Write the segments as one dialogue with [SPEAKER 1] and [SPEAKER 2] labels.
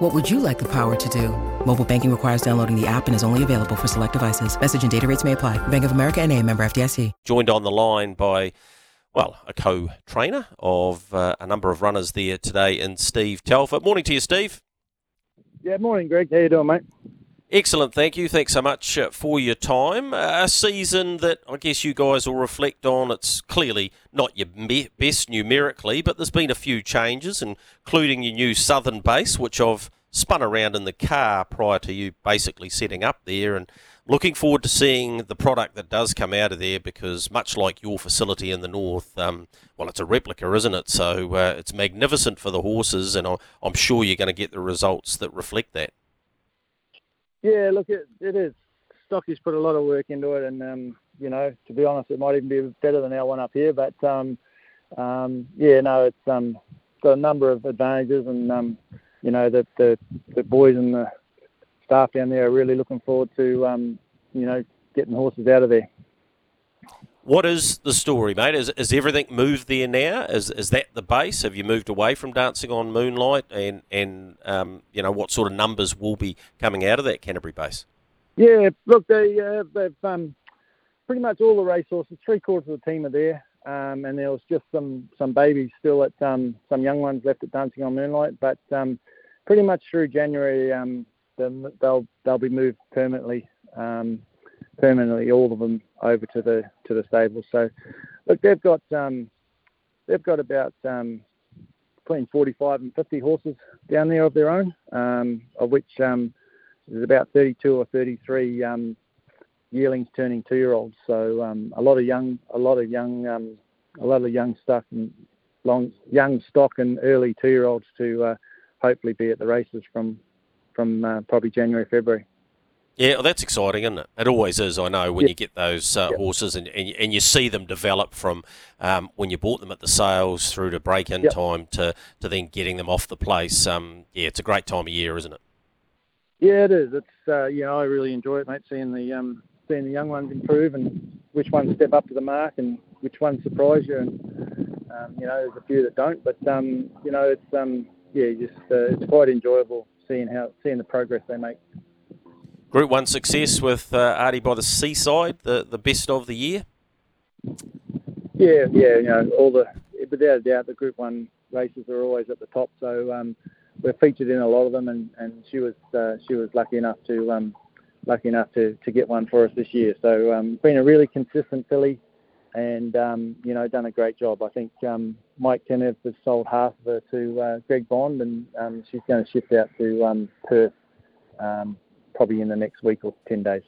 [SPEAKER 1] What would you like the power to do? Mobile banking requires downloading the app and is only available for select devices. Message and data rates may apply. Bank of America and a member FDIC.
[SPEAKER 2] Joined on the line by, well, a co-trainer of uh, a number of runners there today and Steve Telfer. Morning to you, Steve.
[SPEAKER 3] Yeah, morning, Greg. How you doing, mate?
[SPEAKER 2] Excellent, thank you. Thanks so much uh, for your time. A season that I guess you guys will reflect on. It's clearly not your best numerically, but there's been a few changes, including your new southern base, which I've spun around in the car prior to you basically setting up there. And looking forward to seeing the product that does come out of there because, much like your facility in the north, um, well, it's a replica, isn't it? So uh, it's magnificent for the horses, and I'm sure you're going to get the results that reflect that.
[SPEAKER 3] Yeah, look, it, it is. Stocky's put a lot of work into it, and um, you know, to be honest, it might even be better than our one up here. But um, um, yeah, no, it's um, got a number of advantages, and um, you know, the, the the boys and the staff down there are really looking forward to um, you know getting horses out of there.
[SPEAKER 2] What is the story, mate? Is, is everything moved there now? Is is that the base? Have you moved away from dancing on moonlight? And and um, you know what sort of numbers will be coming out of that Canterbury base?
[SPEAKER 3] Yeah, look, they uh, they've um, pretty much all the racehorses. Three quarters of the team are there, um, and there was just some some babies still at um, some young ones left at Dancing on Moonlight. But um, pretty much through January, um, they'll they'll be moved permanently. Um, permanently all of them over to the to the stable. So, look, they've got um, they've got about um, between 45 and 50 horses down there of their own, um, of which um, there's about 32 or 33 um, yearlings turning two-year-olds. So um, a lot of young, a lot of young, um, a lot of young stock and long, young stock and early two-year-olds to uh, hopefully be at the races from from uh, probably January, February.
[SPEAKER 2] Yeah, well, that's exciting, isn't it? It always is. I know when you get those uh, horses and, and, and you see them develop from um, when you bought them at the sales through to break in time to, to then getting them off the place. Um, yeah, it's a great time of year, isn't it?
[SPEAKER 3] Yeah, it is. It's uh, you know I really enjoy it, mate. Seeing the um, seeing the young ones improve and which ones step up to the mark and which ones surprise you. And um, you know, there's a few that don't, but um, you know, it's um, yeah, just uh, it's quite enjoyable seeing how seeing the progress they make.
[SPEAKER 2] Group One success with uh, Artie by the Seaside, the, the best of the year.
[SPEAKER 3] Yeah, yeah, you know, all the without a doubt, the Group One races are always at the top. So um, we're featured in a lot of them, and, and she was uh, she was lucky enough to um, lucky enough to, to get one for us this year. So um, been a really consistent filly, and um, you know done a great job. I think um, Mike Kenneth has sold half of her to uh, Greg Bond, and um, she's going to shift out to um, Perth um, probably in the next week or 10 days.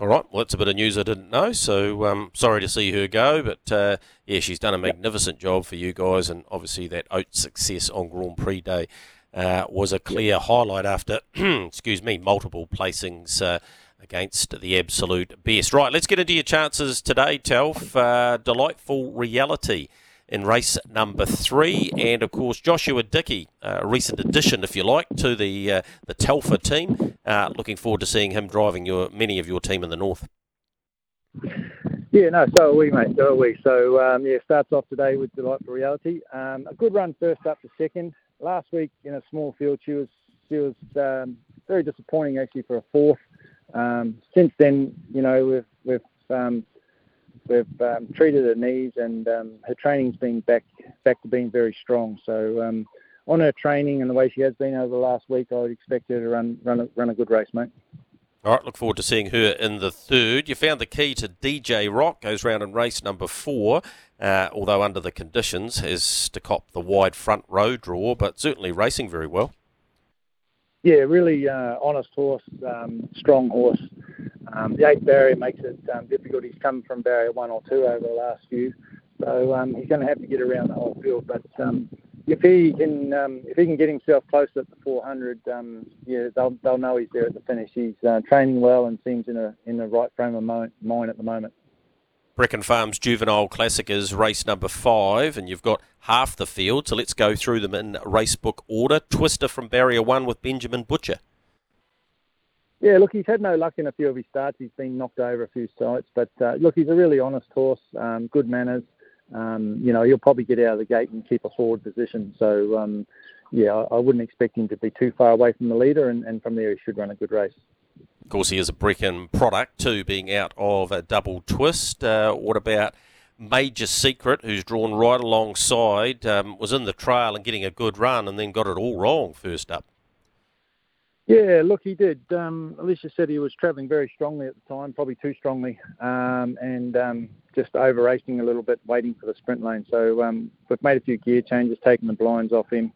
[SPEAKER 2] All right, well, that's a bit of news I didn't know, so um, sorry to see her go, but uh, yeah, she's done a magnificent job for you guys, and obviously that oat success on Grand Prix Day uh, was a clear highlight after, excuse me, multiple placings uh, against the absolute best. Right, let's get into your chances today, Telf. Uh, delightful reality in race number three, and of course Joshua Dickie, a recent addition, if you like, to the uh, the Telfer team. Uh, looking forward to seeing him driving your many of your team in the north.
[SPEAKER 3] Yeah, no, so are we, mate. So are we. So um, yeah, starts off today with delightful reality. Um, a good run first up to second. Last week in a small field, she was she was um, very disappointing actually for a fourth. Um, since then, you know, we've we've um, we've um, treated her knees, and um, her training's been back back to being very strong. So um, on her training and the way she has been over the last week, I would expect her to run run a, run a good race, mate.
[SPEAKER 2] All right, look forward to seeing her in the third. You found the key to DJ Rock, goes round in race number four, uh, although under the conditions has to cop the wide front row draw, but certainly racing very well.
[SPEAKER 3] Yeah, really uh, honest horse, um, strong horse. Um, the eighth barrier makes it um, difficult. He's come from barrier one or two over the last few, so um, he's going to have to get around the whole field. But um, if he can, um, if he can get himself close at the 400, um, yeah, they'll they'll know he's there at the finish. He's uh, training well and seems in a in the right frame of mind at the moment.
[SPEAKER 2] Breckon Farms Juvenile Classic is race number five, and you've got half the field, so let's go through them in racebook order. Twister from Barrier 1 with Benjamin Butcher.
[SPEAKER 3] Yeah, look, he's had no luck in a few of his starts. He's been knocked over a few sites, but uh, look, he's a really honest horse, um, good manners. Um, you know, he'll probably get out of the gate and keep a forward position. So, um, yeah, I, I, wouldn't expect him to be too far away from the leader, and, and from there he should run a good race.
[SPEAKER 2] Of course, he is a Breckon product too, being out of a double twist. Uh, what about Major Secret, who's drawn right alongside, um, was in the trail and getting a good run, and then got it all wrong first up?
[SPEAKER 3] Yeah, look, he did. Um, Alicia said he was travelling very strongly at the time, probably too strongly, um, and um, just over racing a little bit, waiting for the sprint lane. So um, we've made a few gear changes, taken the blinds off him,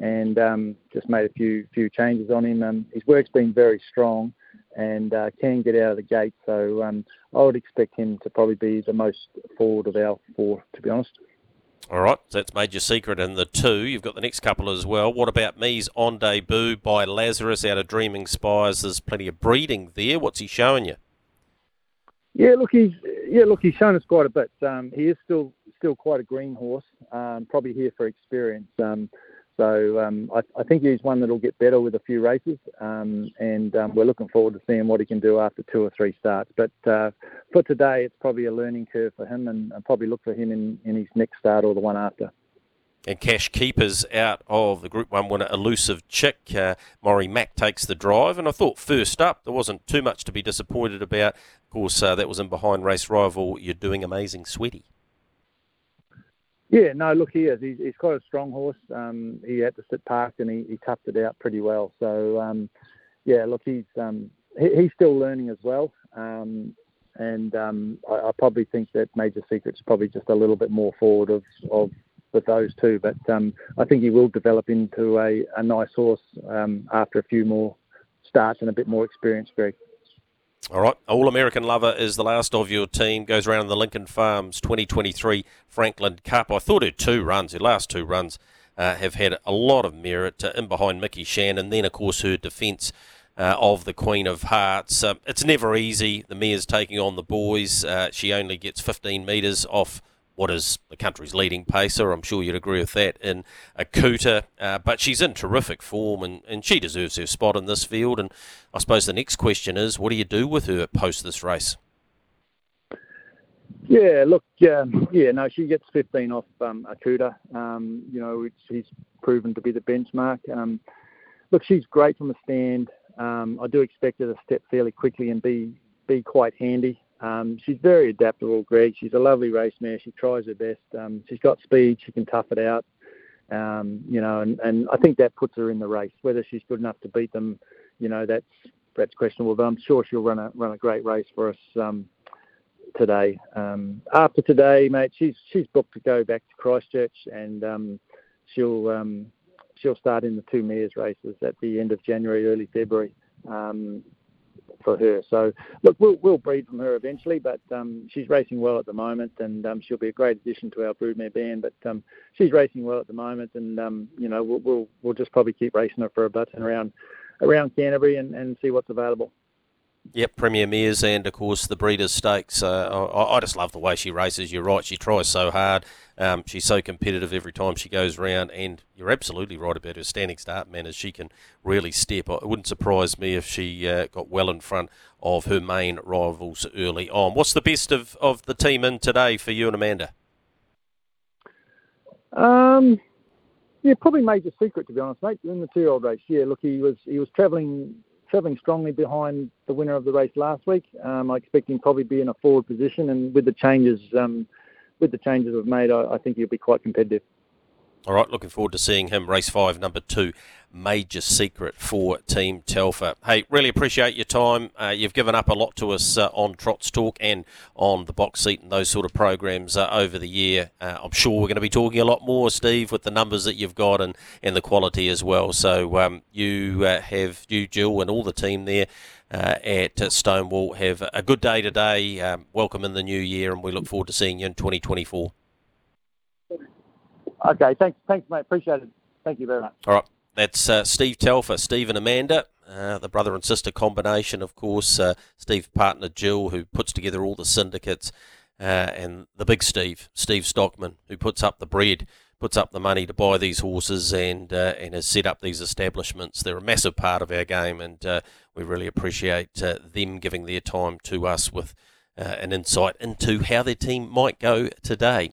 [SPEAKER 3] and um, just made a few few changes on him. Um, his work's been very strong and uh, can get out of the gate. So um, I would expect him to probably be the most forward of our four, to be honest.
[SPEAKER 2] All right, so that's Major Secret and the two. You've got the next couple as well. What about Me's on debut by Lazarus out of Dreaming Spires? There's plenty of breeding there. What's he showing you?
[SPEAKER 3] Yeah, look, he's yeah, look, he's shown us quite a bit. Um, he is still still quite a green horse. Um, probably here for experience. Um, so um, I, I, think he's one that'll get better with a few races, um, and um, we're looking forward to seeing what he can do after two or three starts. But uh, for today, it's probably a learning curve for him, and I'll probably look for him in, in his next start or the one after.
[SPEAKER 2] And Cash Keepers out of the Group 1 winner, Elusive Chick. Uh, Maury Mack takes the drive. And I thought first up, there wasn't too much to be disappointed about. Of course, uh, that was in behind race rival. You're doing amazing, Sweaty.
[SPEAKER 3] Yeah, no, look, he is. He's, he's quite a strong horse. Um, he had to sit parked and he, he toughed it out pretty well. So, um, yeah, look, he's um, he, he's still learning as well. Um, and um, I, I, probably think that Major Secret's probably just a little bit more forward of, of with those two. But um, I think he will develop into a, a nice horse um, after a few more starts and a bit more experience, Greg.
[SPEAKER 2] All right, All American Lover is the last of your team. Goes around the Lincoln Farms 2023 Franklin Cup. I thought her two runs, her last two runs, uh, have had a lot of merit uh, in behind Mickey Shannon. And then, of course, her defence uh, of the Queen of Hearts. Um, it's never easy. The mare's taking on the boys. Uh, she only gets 15 metres off what is the country's leading pacer. I'm sure you'd agree with that in Akuta. Uh, but she's in terrific form and, and she deserves her spot in this field. And I suppose the next question is what do you do with her post this race?
[SPEAKER 3] Yeah, look, um, yeah, no, she gets 15 off um, Akuta. Um, you know, she's proven to be the benchmark. Um, look, she's great from the stand. Um, I do expect her to step fairly quickly and be be quite handy. Um, she's very adaptable, Greg. She's a lovely race mare. She tries her best. Um, she's got speed. She can tough it out. Um, you know, and, and I think that puts her in the race. Whether she's good enough to beat them, you know, that's perhaps questionable. But I'm sure she'll run a run a great race for us um, today. Um, after today, mate, she's she's booked to go back to Christchurch, and um, she'll um, she'll start in the two mares races at the end of January, early February. Um, for her. So look, we'll we'll breed from her eventually, but um, she's racing well at the moment, and um, she'll be a great addition to our broodmare band. But um, she's racing well at the moment, and um, you know we'll, we'll we'll just probably keep racing her for a bit around around Canterbury and, and see what's available.
[SPEAKER 2] Yep, Premier Mares and of course the Breeders' Stakes. Uh, I, I, just love the way she races. You're right, she tries so hard. Um, she's so competitive every time she goes around, and you're absolutely right about her standing start manners. She can really step. It wouldn't surprise me if she uh, got well in front of her main rivals early on. What's the best of, of the team in today for you and Amanda?
[SPEAKER 3] Um, yeah, probably Major Secret to be honest, mate. In the two-year-old race, yeah. Look, he was he was travelling travelling strongly behind the winner of the race last week. Um, I expect him probably be in a forward position, and with the changes, um, with the changes we've made, I, I think he'll be quite competitive.
[SPEAKER 2] All right, looking forward to seeing him race five, number two, major secret for Team Telfer. Hey, really appreciate your time. Uh, you've given up a lot to us uh, on Trots Talk and on the box seat and those sort of programs uh, over the year. Uh, I'm sure we're going to be talking a lot more, Steve, with the numbers that you've got and, and the quality as well. So um, you uh, have, you, Jill, and all the team there. Uh, at Stonewall. Have a good day today. Um, welcome in the new year, and we look forward to seeing you in 2024.
[SPEAKER 3] Okay, thanks, thanks, mate. Appreciate it. Thank you very much.
[SPEAKER 2] All right, that's uh, Steve Telfer, Steve and Amanda, uh, the brother and sister combination, of course. Uh, Steve partner Jill, who puts together all the syndicates. uh, and the big Steve, Steve Stockman, who puts up the bread, puts up the money to buy these horses, and uh, and has set up these establishments. They're a massive part of our game, and uh, we really appreciate them giving their time to us with uh, an insight into how their team might go today.